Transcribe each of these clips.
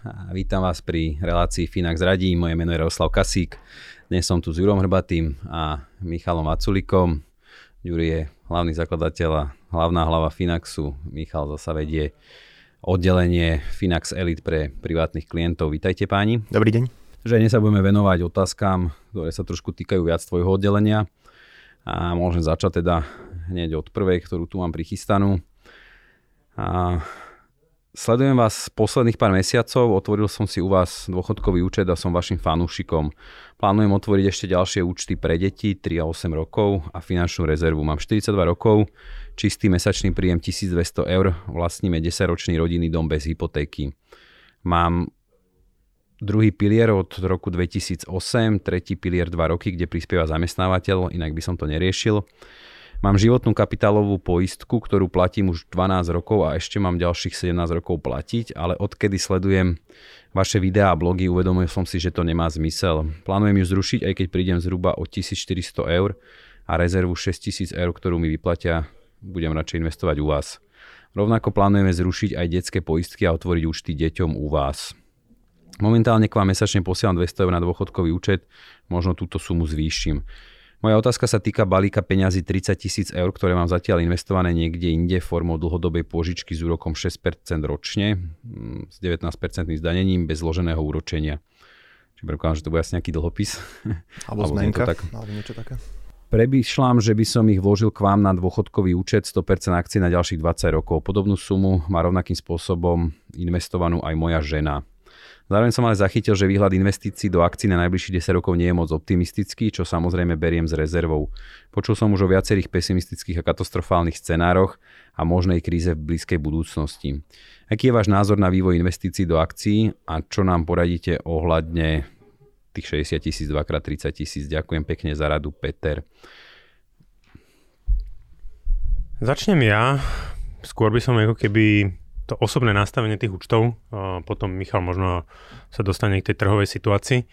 a vítam vás pri relácii Finax radí. Moje meno je Roslav Kasík. Dnes som tu s Jurom Hrbatým a Michalom Aculikom. Juri je hlavný zakladateľ a hlavná hlava Finaxu. Michal zasa vedie oddelenie Finax Elite pre privátnych klientov. Vítajte páni. Dobrý deň. Že dnes sa budeme venovať otázkam, ktoré sa trošku týkajú viac tvojho oddelenia. A môžem začať teda hneď od prvej, ktorú tu mám prichystanú. A Sledujem vás posledných pár mesiacov, otvoril som si u vás dôchodkový účet a som vašim fanúšikom. Plánujem otvoriť ešte ďalšie účty pre deti 3 a 8 rokov a finančnú rezervu. Mám 42 rokov, čistý mesačný príjem 1200 eur, vlastníme 10-ročný rodinný dom bez hypotéky. Mám druhý pilier od roku 2008, tretí pilier 2 roky, kde prispieva zamestnávateľ, inak by som to neriešil. Mám životnú kapitálovú poistku, ktorú platím už 12 rokov a ešte mám ďalších 17 rokov platiť, ale odkedy sledujem vaše videá a blogy, uvedomil som si, že to nemá zmysel. Plánujem ju zrušiť, aj keď prídem zhruba o 1400 eur a rezervu 6000 eur, ktorú mi vyplatia, budem radšej investovať u vás. Rovnako plánujeme zrušiť aj detské poistky a otvoriť účty deťom u vás. Momentálne k vám mesačne posielam 200 eur na dôchodkový účet, možno túto sumu zvýšim. Moja otázka sa týka balíka peňazí 30 tisíc eur, ktoré mám zatiaľ investované niekde inde formou dlhodobej pôžičky s úrokom 6% ročne mm, s 19% zdanením bez zloženého úročenia. Čiže predpokladám, že to bude asi nejaký dlhopis. Alebo, alebo zmenka, tak... alebo niečo také. Premýšľam, že by som ich vložil k vám na dôchodkový účet 100% akcií na ďalších 20 rokov. Podobnú sumu má rovnakým spôsobom investovanú aj moja žena. Zároveň som ale zachytil, že výhľad investícií do akcií na najbližších 10 rokov nie je moc optimistický, čo samozrejme beriem s rezervou. Počul som už o viacerých pesimistických a katastrofálnych scenároch a možnej kríze v blízkej budúcnosti. Aký je váš názor na vývoj investícií do akcií a čo nám poradíte ohľadne tých 60 tisíc, 2x30 tisíc? Ďakujem pekne za radu, Peter. Začnem ja. Skôr by som ako keby to osobné nastavenie tých účtov, potom Michal možno sa dostane k tej trhovej situácii.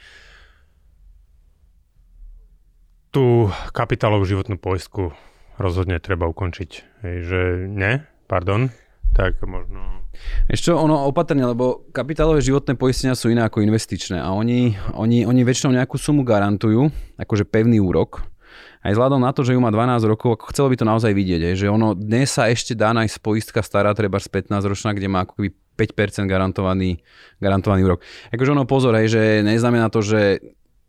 Tú kapitálovú životnú poistku rozhodne treba ukončiť. Hej, že ne, pardon, tak možno... Ešte ono opatrne, lebo kapitálové životné poistenia sú iné ako investičné a oni, oni, oni väčšinou nejakú sumu garantujú, akože pevný úrok, aj vzhľadom na to, že ju má 12 rokov, ako chcelo by to naozaj vidieť, je, že ono dnes sa ešte dá nájsť poistka stará, treba z 15 ročná, kde má ako keby 5% garantovaný, garantovaný úrok. Akože ono pozor, aj, že neznamená to, že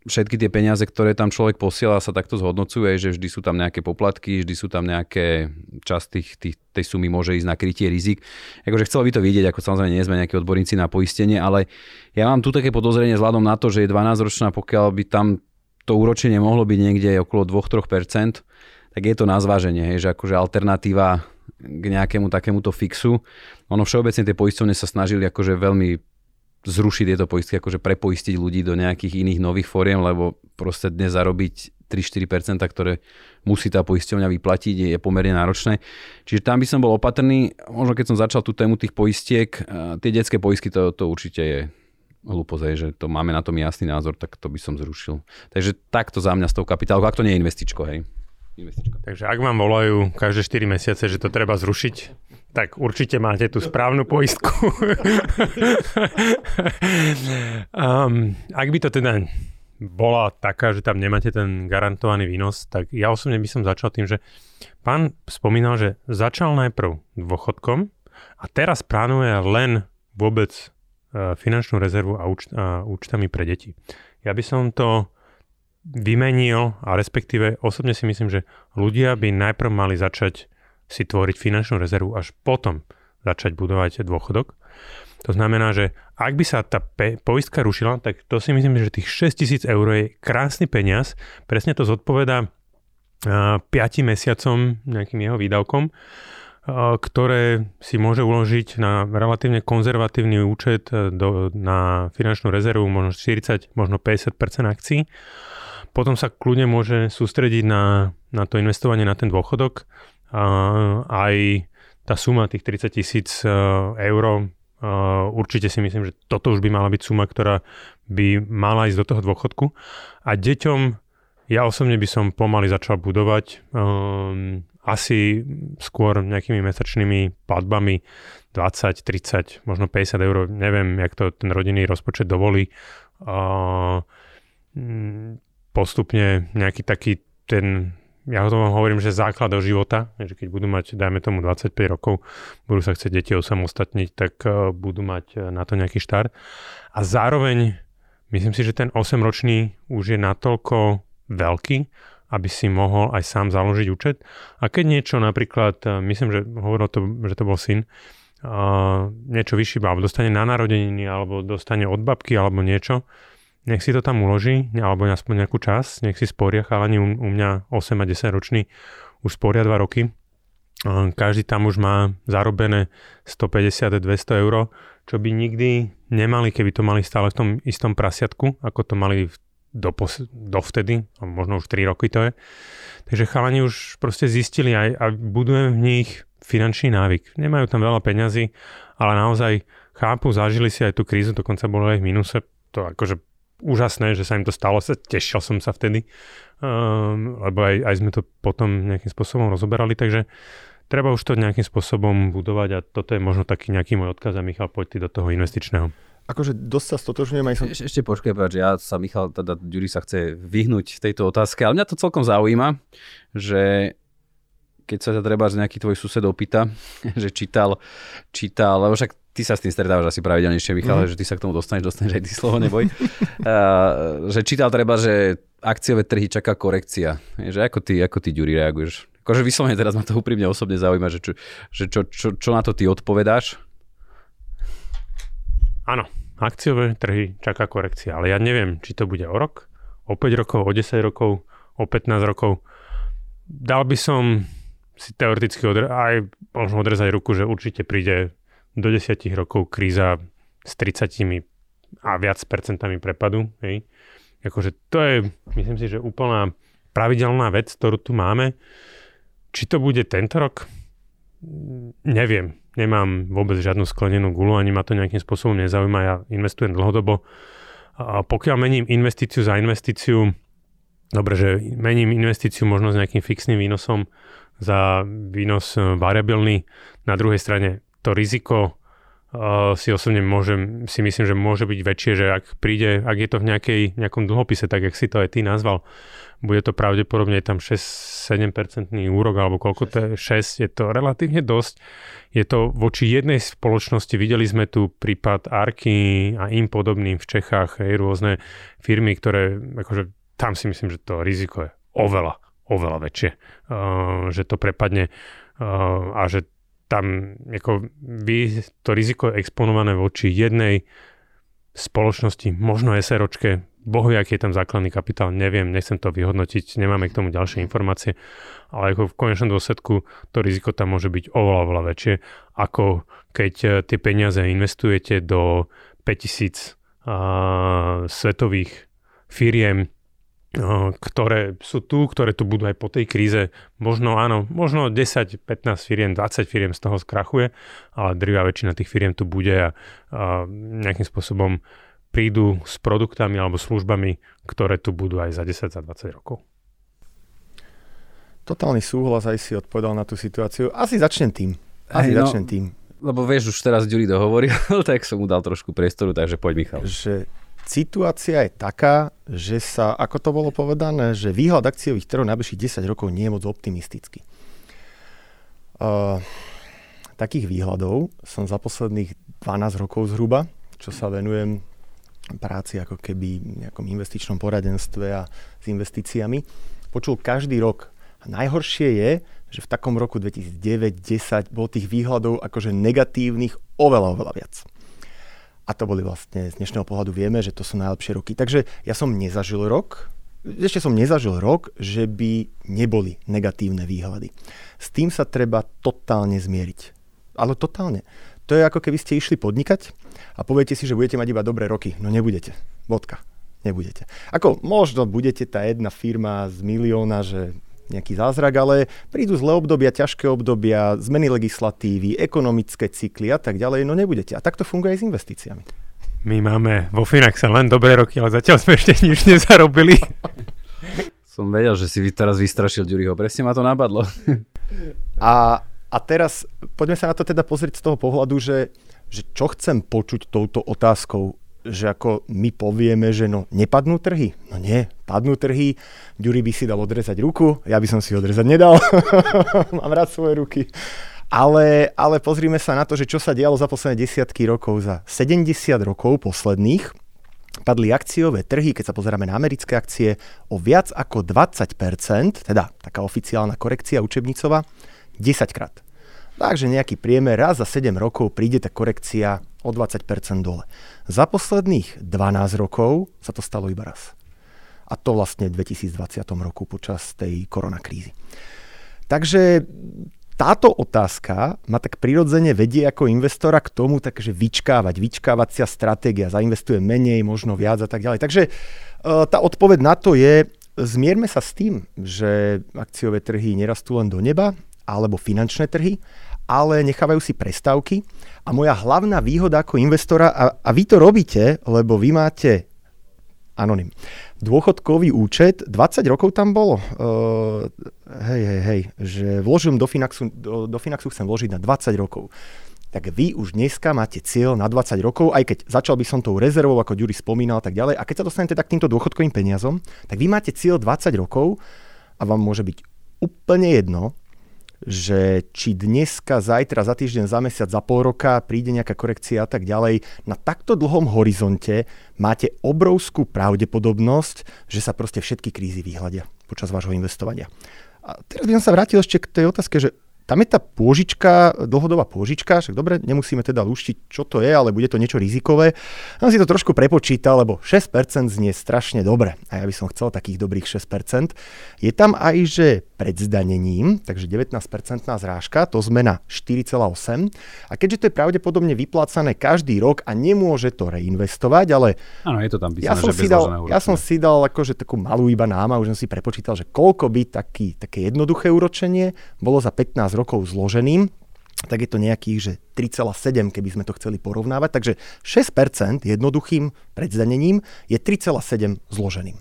všetky tie peniaze, ktoré tam človek posiela, sa takto zhodnocujú, že vždy sú tam nejaké poplatky, vždy sú tam nejaké časť tých, tých, tej sumy môže ísť na krytie rizik. Akože chcelo by to vidieť, ako samozrejme nie sme nejakí odborníci na poistenie, ale ja mám tu také podozrenie vzhľadom na to, že je 12 ročná, pokiaľ by tam to úročenie mohlo byť niekde okolo 2-3%, tak je to na zváženie, hej, že akože alternatíva k nejakému takémuto fixu. Ono všeobecne tie poistovne sa snažili akože veľmi zrušiť tieto poistky, akože prepoistiť ľudí do nejakých iných nových fóriem, lebo proste dnes zarobiť 3-4%, ktoré musí tá poisťovňa vyplatiť, je pomerne náročné. Čiže tam by som bol opatrný. Možno keď som začal tú tému tých poistiek, tie detské poistky, to, to určite je hlúposť, že to máme na tom jasný názor, tak to by som zrušil. Takže takto za mňa s tou kapitálkou, ak to nie je investičko, hej. Investičko. Takže ak vám volajú každé 4 mesiace, že to treba zrušiť, tak určite máte tú správnu poistku. um, ak by to teda bola taká, že tam nemáte ten garantovaný výnos, tak ja osobne by som začal tým, že pán spomínal, že začal najprv dôchodkom a teraz plánuje len vôbec finančnú rezervu a, úč- a účtami pre deti. Ja by som to vymenil a respektíve osobne si myslím, že ľudia by najprv mali začať si tvoriť finančnú rezervu až potom začať budovať dôchodok. To znamená, že ak by sa tá pe- poistka rušila, tak to si myslím, že tých 6000 eur je krásny peniaz. Presne to zodpoveda mesiacom nejakým jeho výdavkom, ktoré si môže uložiť na relatívne konzervatívny účet e, do, na finančnú rezervu, možno 40, možno 50% akcií. Potom sa kľudne môže sústrediť na, na to investovanie na ten dôchodok. A aj tá suma tých 30 tisíc e, eur, e, určite si myslím, že toto už by mala byť suma, ktorá by mala ísť do toho dôchodku. A deťom ja osobne by som pomaly začal budovať um, asi skôr nejakými mesačnými platbami 20, 30, možno 50 eur, neviem, jak to ten rodinný rozpočet dovolí. Uh, postupne nejaký taký ten, ja to vám hovorím, že základ do života, že keď budú mať, dajme tomu 25 rokov, budú sa chcieť deti osamostatniť, tak uh, budú mať na to nejaký štart. A zároveň myslím si, že ten 8-ročný už je natoľko veľký, aby si mohol aj sám založiť účet. A keď niečo napríklad, e, myslím, že hovoril to, že to bol syn, uh, niečo vyššie, alebo dostane na narodeniny, alebo dostane od babky, alebo niečo, nech si to tam uloží, alebo aspoň nejakú čas, nech si sporia chalani u, u mňa 8 a 10 roční už sporia 2 roky. Každý tam už má zarobené 150-200 eur, čo by nikdy nemali, keby to mali stále v tom istom prasiatku, ako to mali v dopos- dovtedy, možno už 3 roky to je. Takže chalani už proste zistili aj a budujeme v nich finančný návyk. Nemajú tam veľa peňazí, ale naozaj chápu, zažili si aj tú krízu, dokonca bolo aj v minuse. To akože úžasné, že sa im to stalo, tešil som sa vtedy, um, lebo aj, aj sme to potom nejakým spôsobom rozoberali, takže treba už to nejakým spôsobom budovať a toto je možno taký nejaký môj odkaz a Michal, poď ty do toho investičného akože dosť sa stotožňujem aj som... Eš, ešte počkaj, že ja sa, Michal, teda Ďuri sa chce vyhnúť tejto otázke, ale mňa to celkom zaujíma, že keď sa ťa treba nejaký tvoj sused opýta, že čítal, čítal, lebo však ty sa s tým stretávaš asi pravidelnejšie, Michal, mm. že ty sa k tomu dostaneš, dostaneš aj ty slovo, neboj. uh, že čítal treba, že akciové trhy čaká korekcia. Že ako ty, ako ty Ďuri reaguješ? Akože vyslovene teraz ma to úprimne osobne zaujíma, že, čo, že čo, čo, čo na to ty odpovedáš? Áno, akciové trhy čaká korekcia, ale ja neviem, či to bude o rok, o 5 rokov, o 10 rokov, o 15 rokov. Dal by som si teoreticky odre- aj možno odrezať ruku, že určite príde do 10 rokov kríza s 30 a viac percentami prepadu. Hej. Akože to je, myslím si, že úplná pravidelná vec, ktorú tu máme. Či to bude tento rok? Neviem nemám vôbec žiadnu sklenenú gulu, ani ma to nejakým spôsobom nezaujíma, ja investujem dlhodobo. A pokiaľ mením investíciu za investíciu, dobre, že mením investíciu možno s nejakým fixným výnosom za výnos e, variabilný, na druhej strane to riziko uh, si osobne môžem, si myslím, že môže byť väčšie, že ak príde, ak je to v nejakej, nejakom dlhopise, tak jak si to aj ty nazval, bude to pravdepodobne tam 6-7% úrok, alebo koľko to je, 6, je to relatívne dosť. Je to voči jednej spoločnosti, videli sme tu prípad Arky a im podobným v Čechách, aj rôzne firmy, ktoré, akože tam si myslím, že to riziko je oveľa, oveľa väčšie, uh, že to prepadne uh, a že tam ako vy, to riziko je exponované voči jednej spoločnosti, možno SROčke, bohu, aký je tam základný kapitál, neviem, nechcem to vyhodnotiť, nemáme k tomu ďalšie informácie, ale ako v konečnom dôsledku to riziko tam môže byť oveľa, oveľa väčšie, ako keď eh, tie peniaze investujete do 5000 uh, svetových firiem, ktoré sú tu, ktoré tu budú aj po tej kríze. Možno áno, možno 10, 15 firiem, 20 firiem z toho skrachuje, ale drvá väčšina tých firiem tu bude a, a nejakým spôsobom prídu s produktami alebo službami, ktoré tu budú aj za 10, za 20 rokov. Totálny súhlas aj si odpovedal na tú situáciu. Asi začnem tým. Asi hey, začnem no, tým. Lebo vieš, už teraz Ďuri dohovoril, tak som mu dal trošku priestoru, takže poď Michal. Že situácia je taká, že sa, ako to bolo povedané, že výhľad akciových trhov najbližších 10 rokov nie je moc optimistický. Uh, takých výhľadov som za posledných 12 rokov zhruba, čo sa venujem práci ako keby v nejakom investičnom poradenstve a s investíciami, počul každý rok. A najhoršie je, že v takom roku 2009-10 bol tých výhľadov akože negatívnych oveľa, oveľa viac. A to boli vlastne z dnešného pohľadu vieme, že to sú najlepšie roky. Takže ja som nezažil rok, ešte som nezažil rok, že by neboli negatívne výhľady. S tým sa treba totálne zmieriť. Ale totálne. To je ako keby ste išli podnikať a poviete si, že budete mať iba dobré roky. No nebudete. Vodka. Nebudete. Ako možno budete tá jedna firma z milióna, že nejaký zázrak, ale prídu zlé obdobia, ťažké obdobia, zmeny legislatívy, ekonomické cykly a tak ďalej, no nebudete. A takto funguje aj s investíciami. My máme vo Finaxe len dobré roky, ale zatiaľ sme ešte nič nezarobili. Som vedel, že si teraz vystrašil Ďuriho, presne ma to napadlo. A, a teraz poďme sa na to teda pozrieť z toho pohľadu, že, že čo chcem počuť touto otázkou že ako my povieme, že no nepadnú trhy. No nie, padnú trhy. Ďuri by si dal odrezať ruku, ja by som si odrezať nedal. Mám rád svoje ruky. Ale, ale pozrime sa na to, že čo sa dialo za posledné desiatky rokov. Za 70 rokov posledných padli akciové trhy, keď sa pozeráme na americké akcie, o viac ako 20%, teda taká oficiálna korekcia učebnicová, 10 krát. Takže nejaký priemer raz za 7 rokov príde tá korekcia o 20% dole. Za posledných 12 rokov sa to stalo iba raz. A to vlastne v 2020 roku počas tej koronakrízy. Takže táto otázka ma tak prirodzene vedie ako investora k tomu, takže vyčkávať, vyčkávacia stratégia, zainvestuje menej, možno viac a tak ďalej. Takže e, tá odpoveď na to je, zmierme sa s tým, že akciové trhy nerastú len do neba, alebo finančné trhy, ale nechávajú si prestávky. A moja hlavná výhoda ako investora, a, a vy to robíte, lebo vy máte anonym. Dôchodkový účet, 20 rokov tam bolo. Uh, hej, hej, hej, že vložím do Finaxu, do, do Finaxu chcem vložiť na 20 rokov. Tak vy už dneska máte cieľ na 20 rokov, aj keď začal by som tou rezervou, ako Ďuri spomínal, tak ďalej. A keď sa dostanete tak týmto dôchodkovým peniazom, tak vy máte cieľ 20 rokov a vám môže byť úplne jedno, že či dneska, zajtra, za týždeň, za mesiac, za pol roka príde nejaká korekcia a tak ďalej, na takto dlhom horizonte máte obrovskú pravdepodobnosť, že sa proste všetky krízy vyhľadia počas vášho investovania. A teraz by som sa vrátil ešte k tej otázke, že tam je tá pôžička, dlhodobá pôžička, však dobre, nemusíme teda lúštiť, čo to je, ale bude to niečo rizikové. On si to trošku prepočítal, lebo 6% znie strašne dobre. A ja by som chcel takých dobrých 6%. Je tam aj, že pred zdanením, takže 19% zrážka, to sme na 4,8. A keďže to je pravdepodobne vyplácané každý rok a nemôže to reinvestovať, ale... Áno, je to tam písané, ja som, si dal, ja som si dal akože takú malú iba náma, už som si prepočítal, že koľko by taký, také jednoduché úročenie bolo za 15 rokov zloženým, tak je to nejakých, že 3,7, keby sme to chceli porovnávať. Takže 6% jednoduchým predzdanením je 3,7 zloženým.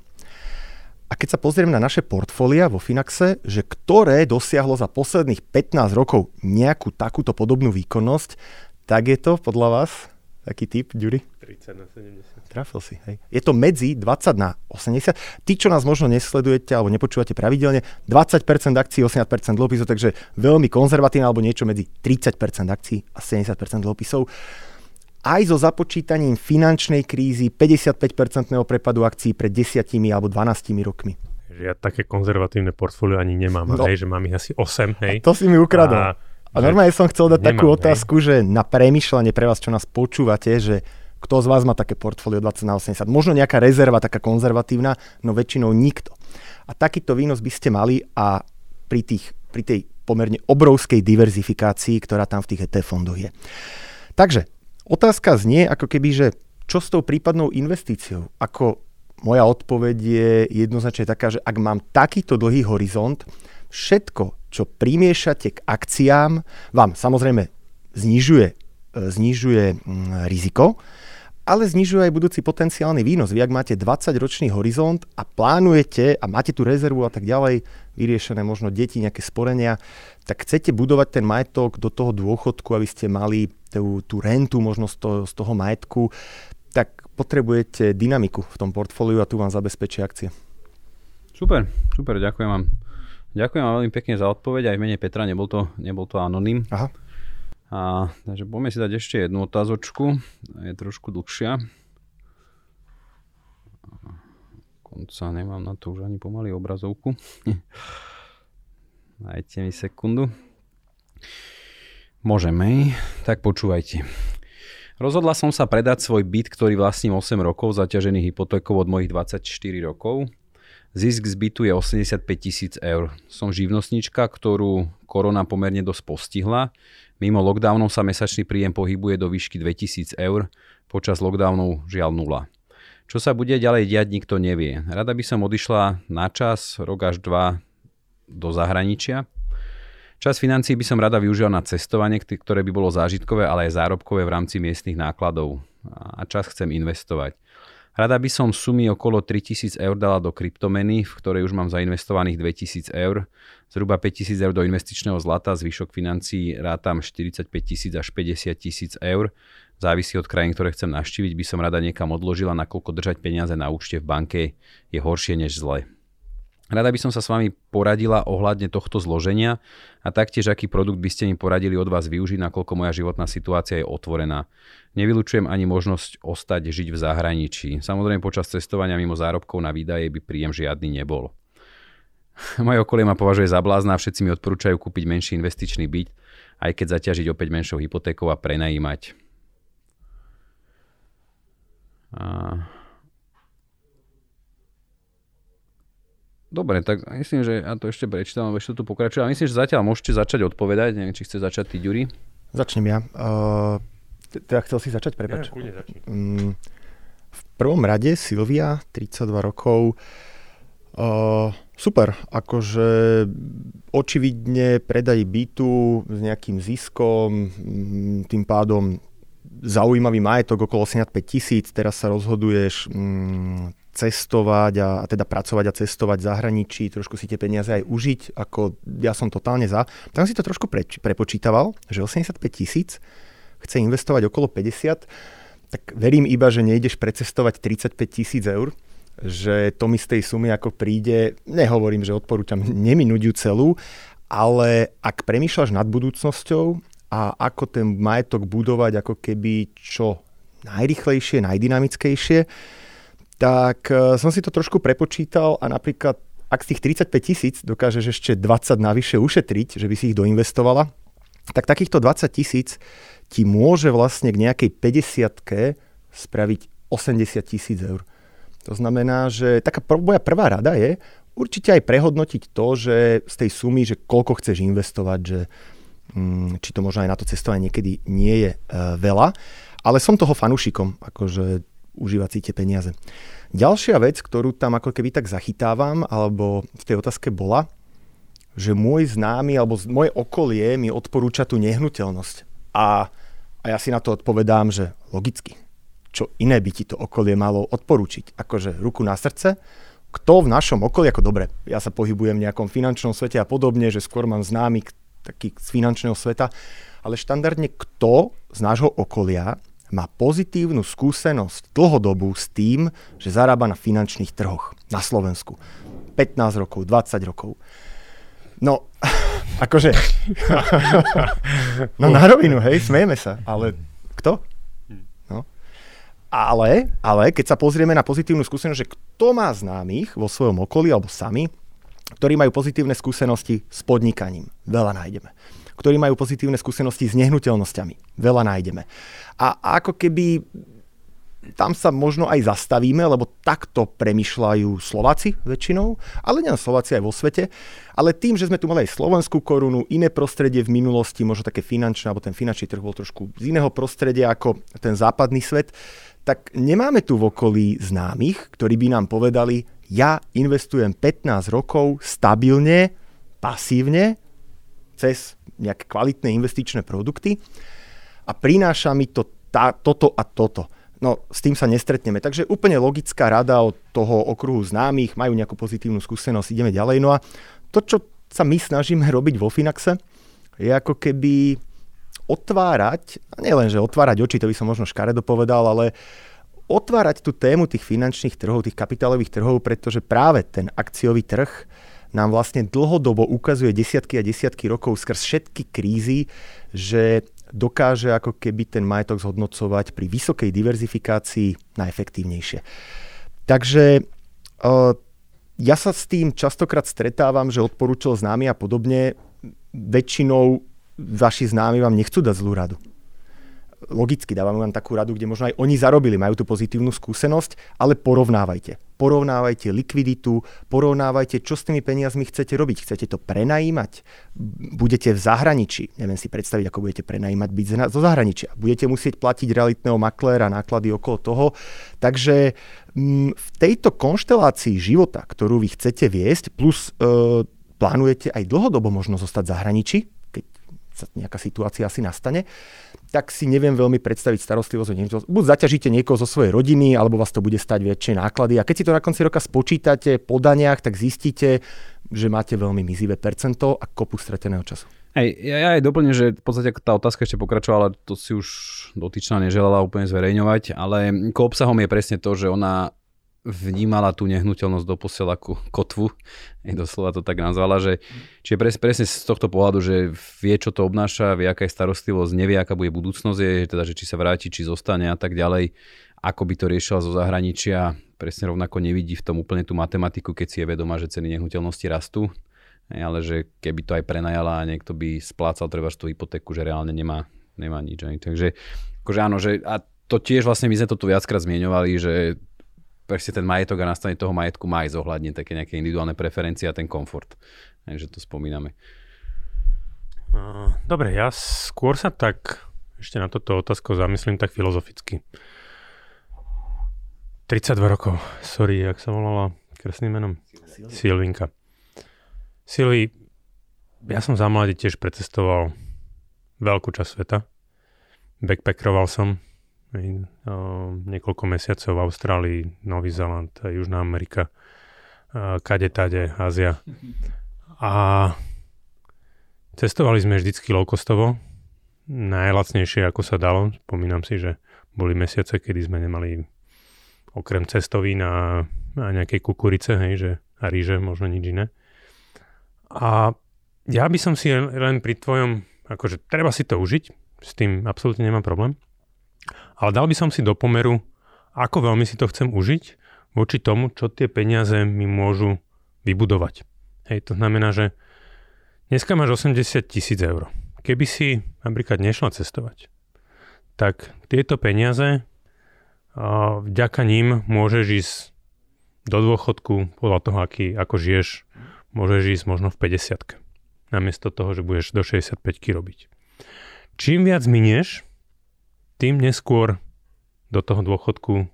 A keď sa pozriem na naše portfólia vo Finaxe, že ktoré dosiahlo za posledných 15 rokov nejakú takúto podobnú výkonnosť, tak je to podľa vás taký typ, Ďuri? 30 na 70. Trafil si, hej. Je to medzi 20 na 80. Tí, čo nás možno nesledujete alebo nepočúvate pravidelne, 20% akcií, 80% dlhopisov, takže veľmi konzervatívne alebo niečo medzi 30% akcií a 70% dlhopisov. Aj so započítaním finančnej krízy 55-percentného prepadu akcií pred 10 alebo 12 rokmi. Ja také konzervatívne portfólio ani nemám, no. hej, že mám ich asi 8, hej. A to si mi ukradol. A, a normálne som chcel dať nemám, takú otázku, hej. že na premyšľanie pre vás, čo nás počúvate, že kto z vás má také portfólio 20 na 80? Možno nejaká rezerva taká konzervatívna, no väčšinou nikto. A takýto výnos by ste mali a pri, tých, pri tej pomerne obrovskej diverzifikácii, ktorá tam v tých ETF fondoch je. Takže otázka znie ako keby, že čo s tou prípadnou investíciou? Ako moja odpoveď je jednoznačne taká, že ak mám takýto dlhý horizont, všetko, čo primiešate k akciám, vám samozrejme znižuje, e, znižuje mm, riziko, ale znižuje aj budúci potenciálny výnos. Vy ak máte 20-ročný horizont a plánujete a máte tú rezervu a tak ďalej, vyriešené možno deti, nejaké sporenia, tak chcete budovať ten majetok do toho dôchodku, aby ste mali tú, tú rentu možno z toho, z toho majetku, tak potrebujete dynamiku v tom portfóliu a tu vám zabezpečí akcie. Super, super, ďakujem vám. Ďakujem vám veľmi pekne za odpoveď, aj v mene Petra, nebol to, nebol to anonym. Aha. A, takže poďme si dať ešte jednu otázočku. Je trošku dlhšia. Konca nemám na to už ani pomaly obrazovku. Dajte mi sekundu. Môžeme. Tak počúvajte. Rozhodla som sa predať svoj byt, ktorý vlastním 8 rokov, zaťažený hypotékou od mojich 24 rokov. Zisk z bytu je 85 tisíc eur. Som živnostnička, ktorú korona pomerne dosť postihla. Mimo lockdownov sa mesačný príjem pohybuje do výšky 2000 eur, počas lockdownov žiaľ nula. Čo sa bude ďalej diať, nikto nevie. Rada by som odišla na čas, rok až dva, do zahraničia. Čas financií by som rada využila na cestovanie, ktoré by bolo zážitkové, ale aj zárobkové v rámci miestnych nákladov. A čas chcem investovať. Rada by som sumy okolo 3000 eur dala do kryptomeny, v ktorej už mám zainvestovaných 2000 eur. Zhruba 5000 eur do investičného zlata, zvyšok financií rátam 45 tisíc až 50 tisíc eur závisí od krajín, ktoré chcem navštíviť, by som rada niekam odložila, nakoľko držať peniaze na účte v banke je horšie než zle. Rada by som sa s vami poradila ohľadne tohto zloženia a taktiež aký produkt by ste mi poradili od vás využiť, nakoľko moja životná situácia je otvorená. Nevylučujem ani možnosť ostať žiť v zahraničí. Samozrejme počas cestovania mimo zárobkov na výdaje by príjem žiadny nebol. Moje okolie ma považuje za blázna a všetci mi odporúčajú kúpiť menší investičný byt, aj keď zaťažiť opäť menšou hypotékou a prenajímať. A... Dobre, tak myslím, že ja to ešte prečítam, ešte tu pokračujem. Myslím, že zatiaľ môžete začať odpovedať, neviem, či chce začať ty, Ďuri. Začnem ja. Uh, teda chcel si začať, prepač. Ja, um, v prvom rade Silvia, 32 rokov, uh, super, akože očividne predaj bytu s nejakým ziskom, tým pádom zaujímavý majetok okolo 85 tisíc, teraz sa rozhoduješ mm, cestovať a, a teda pracovať a cestovať v zahraničí, trošku si tie peniaze aj užiť, ako ja som totálne za. Tam si to trošku pre, prepočítaval, že 85 tisíc chce investovať okolo 50, tak verím iba, že nejdeš precestovať 35 tisíc eur, že to mi z tej sumy ako príde, nehovorím, že odporúčam neminúť ju celú, ale ak premýšľaš nad budúcnosťou a ako ten majetok budovať ako keby čo najrychlejšie, najdynamickejšie, tak e, som si to trošku prepočítal a napríklad ak z tých 35 tisíc dokážeš ešte 20 navyše ušetriť, že by si ich doinvestovala, tak takýchto 20 tisíc ti môže vlastne k nejakej 50 spraviť 80 tisíc eur. To znamená, že taká moja prvá rada je určite aj prehodnotiť to, že z tej sumy, že koľko chceš investovať, že Mm, či to možno aj na to cestovanie niekedy nie je e, veľa, ale som toho fanúšikom, akože užívať si tie peniaze. Ďalšia vec, ktorú tam ako keby tak zachytávam, alebo v tej otázke bola, že môj známy alebo moje okolie mi odporúča tú nehnuteľnosť. A, a ja si na to odpovedám, že logicky. Čo iné by ti to okolie malo odporúčiť? Akože ruku na srdce, kto v našom okolí, ako dobre, ja sa pohybujem v nejakom finančnom svete a podobne, že skôr mám známy, taký z finančného sveta, ale štandardne kto z nášho okolia má pozitívnu skúsenosť dlhodobú s tým, že zarába na finančných trhoch na Slovensku. 15 rokov, 20 rokov. No, akože... no na rovinu, hej, smejeme sa, ale kto? No. Ale, ale keď sa pozrieme na pozitívnu skúsenosť, že kto má známych vo svojom okolí alebo sami, ktorí majú pozitívne skúsenosti s podnikaním. Veľa nájdeme. Ktorí majú pozitívne skúsenosti s nehnuteľnosťami. Veľa nájdeme. A ako keby tam sa možno aj zastavíme, lebo takto premyšľajú Slováci väčšinou, ale nie Slováci aj vo svete. Ale tým, že sme tu mali aj slovenskú korunu, iné prostredie v minulosti, možno také finančné, alebo ten finančný trh bol trošku z iného prostredia ako ten západný svet, tak nemáme tu v okolí známych, ktorí by nám povedali, ja investujem 15 rokov stabilne, pasívne, cez nejaké kvalitné investičné produkty a prináša mi to tá, toto a toto. No, s tým sa nestretneme. Takže úplne logická rada od toho okruhu známych, majú nejakú pozitívnu skúsenosť, ideme ďalej. No a to, čo sa my snažíme robiť vo Finaxe, je ako keby otvárať, nielen, že otvárať oči, to by som možno škaredo povedal, ale otvárať tú tému tých finančných trhov, tých kapitálových trhov, pretože práve ten akciový trh nám vlastne dlhodobo ukazuje desiatky a desiatky rokov skrz všetky krízy, že dokáže ako keby ten majetok zhodnocovať pri vysokej diverzifikácii najefektívnejšie. Takže uh, ja sa s tým častokrát stretávam, že odporúčal známy a podobne. Väčšinou vaši známi vám nechcú dať zlú radu logicky dávam vám takú radu, kde možno aj oni zarobili, majú tú pozitívnu skúsenosť, ale porovnávajte. Porovnávajte likviditu, porovnávajte, čo s tými peniazmi chcete robiť. Chcete to prenajímať? Budete v zahraničí. Neviem si predstaviť, ako budete prenajímať byť zo zahraničia. Budete musieť platiť realitného makléra, náklady okolo toho. Takže mm, v tejto konštelácii života, ktorú vy chcete viesť, plus e, plánujete aj dlhodobo možno zostať v zahraničí, keď nejaká situácia asi nastane, tak si neviem veľmi predstaviť starostlivosť o niečo. Buď zaťažíte niekoho zo svojej rodiny, alebo vás to bude stať väčšie náklady. A keď si to na konci roka spočítate po daniach, tak zistíte, že máte veľmi mizivé percento a kopu strateného času. Hej, ja, ja aj doplním, že v podstate tá otázka ešte pokračovala, to si už dotyčná neželala úplne zverejňovať, ale ko obsahom je presne to, že ona vnímala tú nehnuteľnosť doposiaľ ako kotvu, je doslova to tak nazvala, že čiže pres, presne z tohto pohľadu, že vie, čo to obnáša, vie, aká je starostlivosť, nevie, aká bude budúcnosť, je, teda, že či sa vráti, či zostane a tak ďalej, ako by to riešila zo zahraničia, presne rovnako nevidí v tom úplne tú matematiku, keď si je vedomá, že ceny nehnuteľnosti rastú, ale že keby to aj prenajala a niekto by splácal treba tú hypotéku, že reálne nemá, nemá nič. Takže akože áno, že a to tiež vlastne my sme to tu viackrát zmieňovali, že presne ten majetok a nastavenie toho majetku má aj zohľadniť také nejaké individuálne preferencie a ten komfort. Takže to spomíname. Dobre, ja skôr sa tak ešte na toto otázku zamyslím tak filozoficky. 32 rokov, sorry, jak sa volala kresným menom? Silvinka. Silvi, ja som za mladí tiež precestoval veľkú časť sveta. Backpackeroval som, niekoľko mesiacov v Austrálii, Nový Zeland, Južná Amerika, kade tade, Ázia. A cestovali sme vždycky low-costovo, najlacnejšie ako sa dalo. Spomínam si, že boli mesiace, kedy sme nemali okrem cestovín a, a nejakej kukurice, hej, že, a ríže, možno nič iné. A ja by som si len pri tvojom, akože treba si to užiť, s tým absolútne nemám problém, ale dal by som si do pomeru, ako veľmi si to chcem užiť voči tomu, čo tie peniaze mi môžu vybudovať. Hej, to znamená, že dneska máš 80 tisíc eur. Keby si napríklad nešla cestovať, tak tieto peniaze, vďaka ním môžeš ísť do dôchodku podľa toho, aký, ako žiješ, môžeš ísť možno v 50 namiesto toho, že budeš do 65 robiť. Čím viac minieš, tým neskôr do toho dôchodku,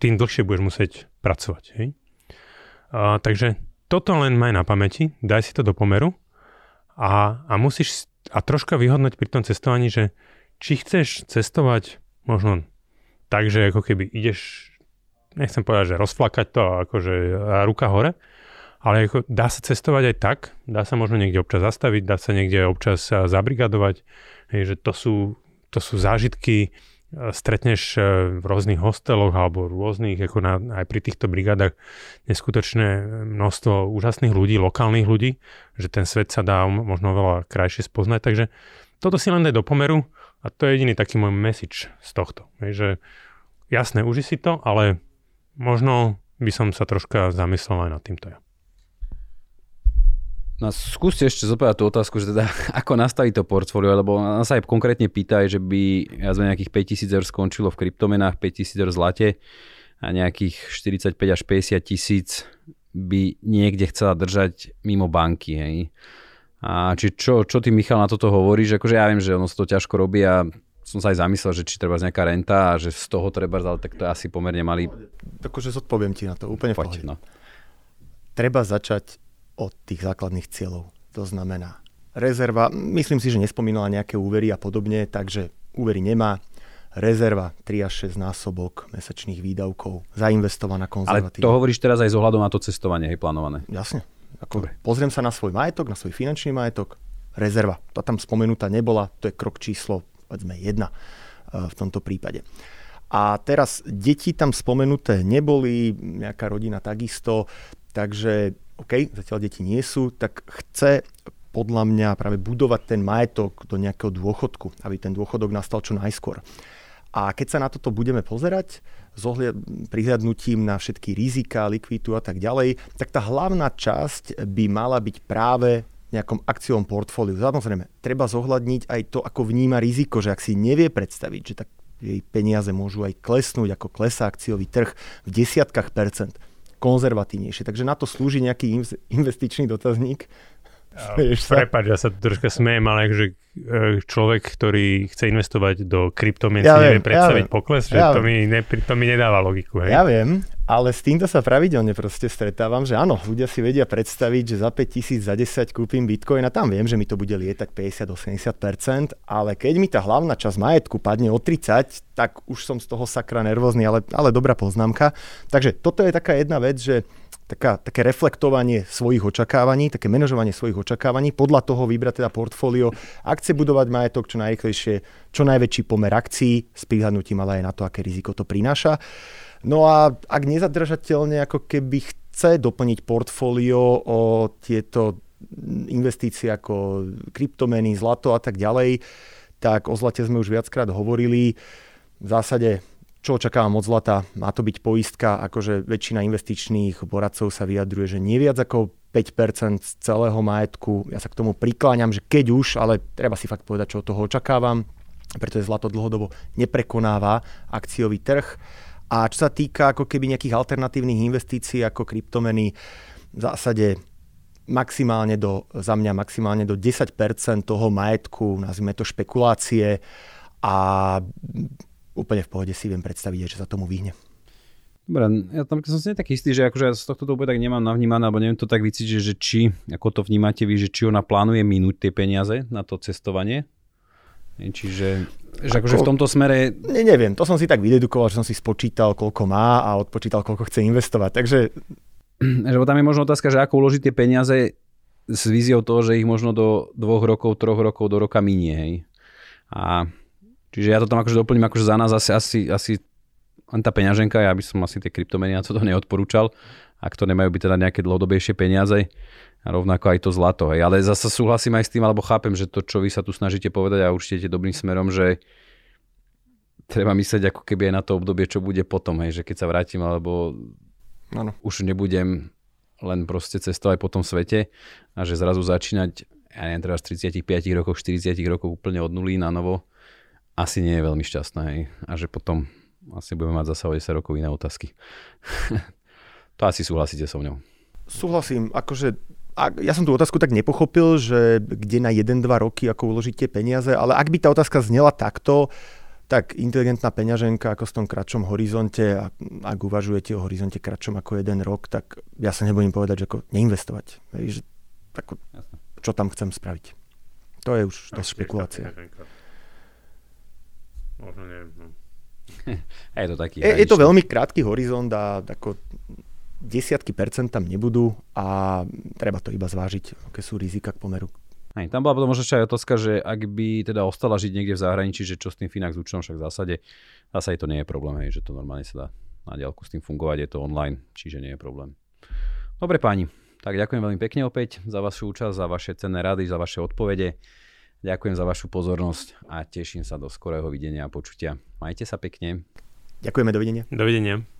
tým dlhšie budeš musieť pracovať. Hej? A, takže toto len maj na pamäti, daj si to do pomeru a, a musíš a troška vyhodnoť pri tom cestovaní, že či chceš cestovať možno tak, že ako keby ideš, nechcem povedať, že rozflakať to akože ruka hore, ale ako dá sa cestovať aj tak, dá sa možno niekde občas zastaviť, dá sa niekde občas zabrigadovať, hej, že to sú to sú zážitky, e, stretneš e, v rôznych hosteloch alebo rôznych, ako na, aj pri týchto brigádach, neskutočné množstvo úžasných ľudí, lokálnych ľudí, že ten svet sa dá možno veľa krajšie spoznať. Takže toto si len daj do pomeru a to je jediný taký môj message z tohto. Je, jasné, uži si to, ale možno by som sa troška zamyslel aj nad týmto ja. No skúste ešte zopadať tú otázku, že teda ako nastaviť to portfólio, lebo nás sa aj konkrétne pýta, že by ja sme nejakých 5000 eur skončilo v kryptomenách, 5000 eur zlate a nejakých 45 až 50 tisíc by niekde chcela držať mimo banky. Hej. A či čo, čo ty Michal na toto hovoríš? Akože ja viem, že ono sa to ťažko robí a som sa aj zamyslel, že či treba nejaká renta a že z toho treba, ale tak to je asi pomerne malý. Takže zodpoviem ti na to úplne Poď, no. Treba začať od tých základných cieľov. To znamená rezerva, myslím si, že nespomínala nejaké úvery a podobne, takže úvery nemá. Rezerva 3 až 6 násobok mesačných výdavkov, zainvestovaná konzervatívne. Ale to hovoríš teraz aj z ohľadom na to cestovanie, hej, plánované. Jasne. Ako, pozriem sa na svoj majetok, na svoj finančný majetok, rezerva. To tam spomenutá nebola, to je krok číslo, povedzme, 1 eh, v tomto prípade. A teraz deti tam spomenuté neboli, nejaká rodina takisto, takže OK, zatiaľ deti nie sú, tak chce podľa mňa práve budovať ten majetok do nejakého dôchodku, aby ten dôchodok nastal čo najskôr. A keď sa na toto budeme pozerať, s prihľadnutím na všetky rizika, likviditu a tak ďalej, tak tá hlavná časť by mala byť práve nejakom akciovom portfóliu. Samozrejme, treba zohľadniť aj to, ako vníma riziko, že ak si nevie predstaviť, že tak jej peniaze môžu aj klesnúť, ako klesá akciový trh v desiatkách percent, konzervatívnejšie. Takže na to slúži nejaký investičný dotazník, Prepač, ja sa troška smejem, ale že e, človek, ktorý chce investovať do kryptomien, ja si nevie predstaviť ja pokles, že ja to, mi ne, to mi nedáva logiku. Hej? Ja viem, ale s týmto sa pravidelne proste stretávam, že áno, ľudia si vedia predstaviť, že za 5 tisíc, za 10 kúpim bitcoin a tam viem, že mi to bude lietať 50-80%, ale keď mi tá hlavná časť majetku padne o 30, tak už som z toho sakra nervózny, ale, ale dobrá poznámka. Takže toto je taká jedna vec, že taká, také reflektovanie svojich očakávaní, také manažovanie svojich očakávaní, podľa toho vybrať teda portfólio, ak chce budovať majetok čo najrychlejšie, čo najväčší pomer akcií, s prihľadnutím ale aj na to, aké riziko to prináša. No a ak nezadržateľne ako keby chce doplniť portfólio o tieto investície ako kryptomeny, zlato a tak ďalej, tak o zlate sme už viackrát hovorili. V zásade čo očakávam od zlata? Má to byť poistka, akože väčšina investičných poradcov sa vyjadruje, že nie viac ako 5% z celého majetku. Ja sa k tomu prikláňam, že keď už, ale treba si fakt povedať, čo od toho očakávam, pretože zlato dlhodobo neprekonáva akciový trh. A čo sa týka ako keby nejakých alternatívnych investícií ako kryptomeny, v zásade maximálne do, za mňa maximálne do 10% toho majetku, nazvime to špekulácie a úplne v pohode si viem predstaviť, že sa tomu vyhne. Dobre, ja tam som si taký istý, že akože ja z tohto to tak nemám navnímané, alebo neviem to tak vycítiť, že či, ako to vnímate vy, že či ona plánuje minúť tie peniaze na to cestovanie. Čiže že akože v tomto smere... Ne, neviem, to som si tak vydedukoval, že som si spočítal, koľko má a odpočítal, koľko chce investovať. Takže... Že tam je možno otázka, že ako uložiť tie peniaze s víziou toho, že ich možno do dvoch rokov, troch rokov, do roka minie. Hej. A Čiže ja to tam akože doplním, akože za nás asi, asi, asi len tá peňaženka, ja by som asi tie kryptomeny a to neodporúčal, ak to nemajú byť teda nejaké dlhodobejšie peniaze a rovnako aj to zlato. Hej. Ale zase súhlasím aj s tým, alebo chápem, že to, čo vy sa tu snažíte povedať a určite dobrým smerom, že treba myslieť ako keby aj na to obdobie, čo bude potom, hej, že keď sa vrátim, alebo ano. už nebudem len proste cestovať po tom svete a že zrazu začínať, ja neviem, teraz 35 rokoch, 40 rokov úplne od nuly na novo, asi nie je veľmi šťastná. Hej. A že potom asi budeme mať zase o 10 rokov iné otázky. to asi súhlasíte so mňou. Súhlasím, akože a ja som tú otázku tak nepochopil, že kde na 1-2 roky ako uložíte peniaze, ale ak by tá otázka znela takto, tak inteligentná peňaženka ako v tom kratšom horizonte, a ak uvažujete o horizonte kratšom ako jeden rok, tak ja sa nebudem povedať, že ako neinvestovať. Hej, že, ako, čo tam chcem spraviť. To je už dosť špekulácia. Možno neviem. No. je to taký. Je, je to veľmi krátky horizont a ako desiatky percent tam nebudú a treba to iba zvážiť, aké sú rizika k pomeru. Aj, tam bola potom možno ešte aj otázka, že ak by teda ostala žiť niekde v zahraničí, že čo s tým Finax účtom, však v zásade, zase to nie je problém, hej, že to normálne sa dá na diálku s tým fungovať, je to online, čiže nie je problém. Dobre páni, tak ďakujem veľmi pekne opäť za vašu účasť, za vaše cenné rady, za vaše odpovede. Ďakujem za vašu pozornosť a teším sa do skorého videnia a počutia. Majte sa pekne. Ďakujeme, dovidenia. Dovidenia.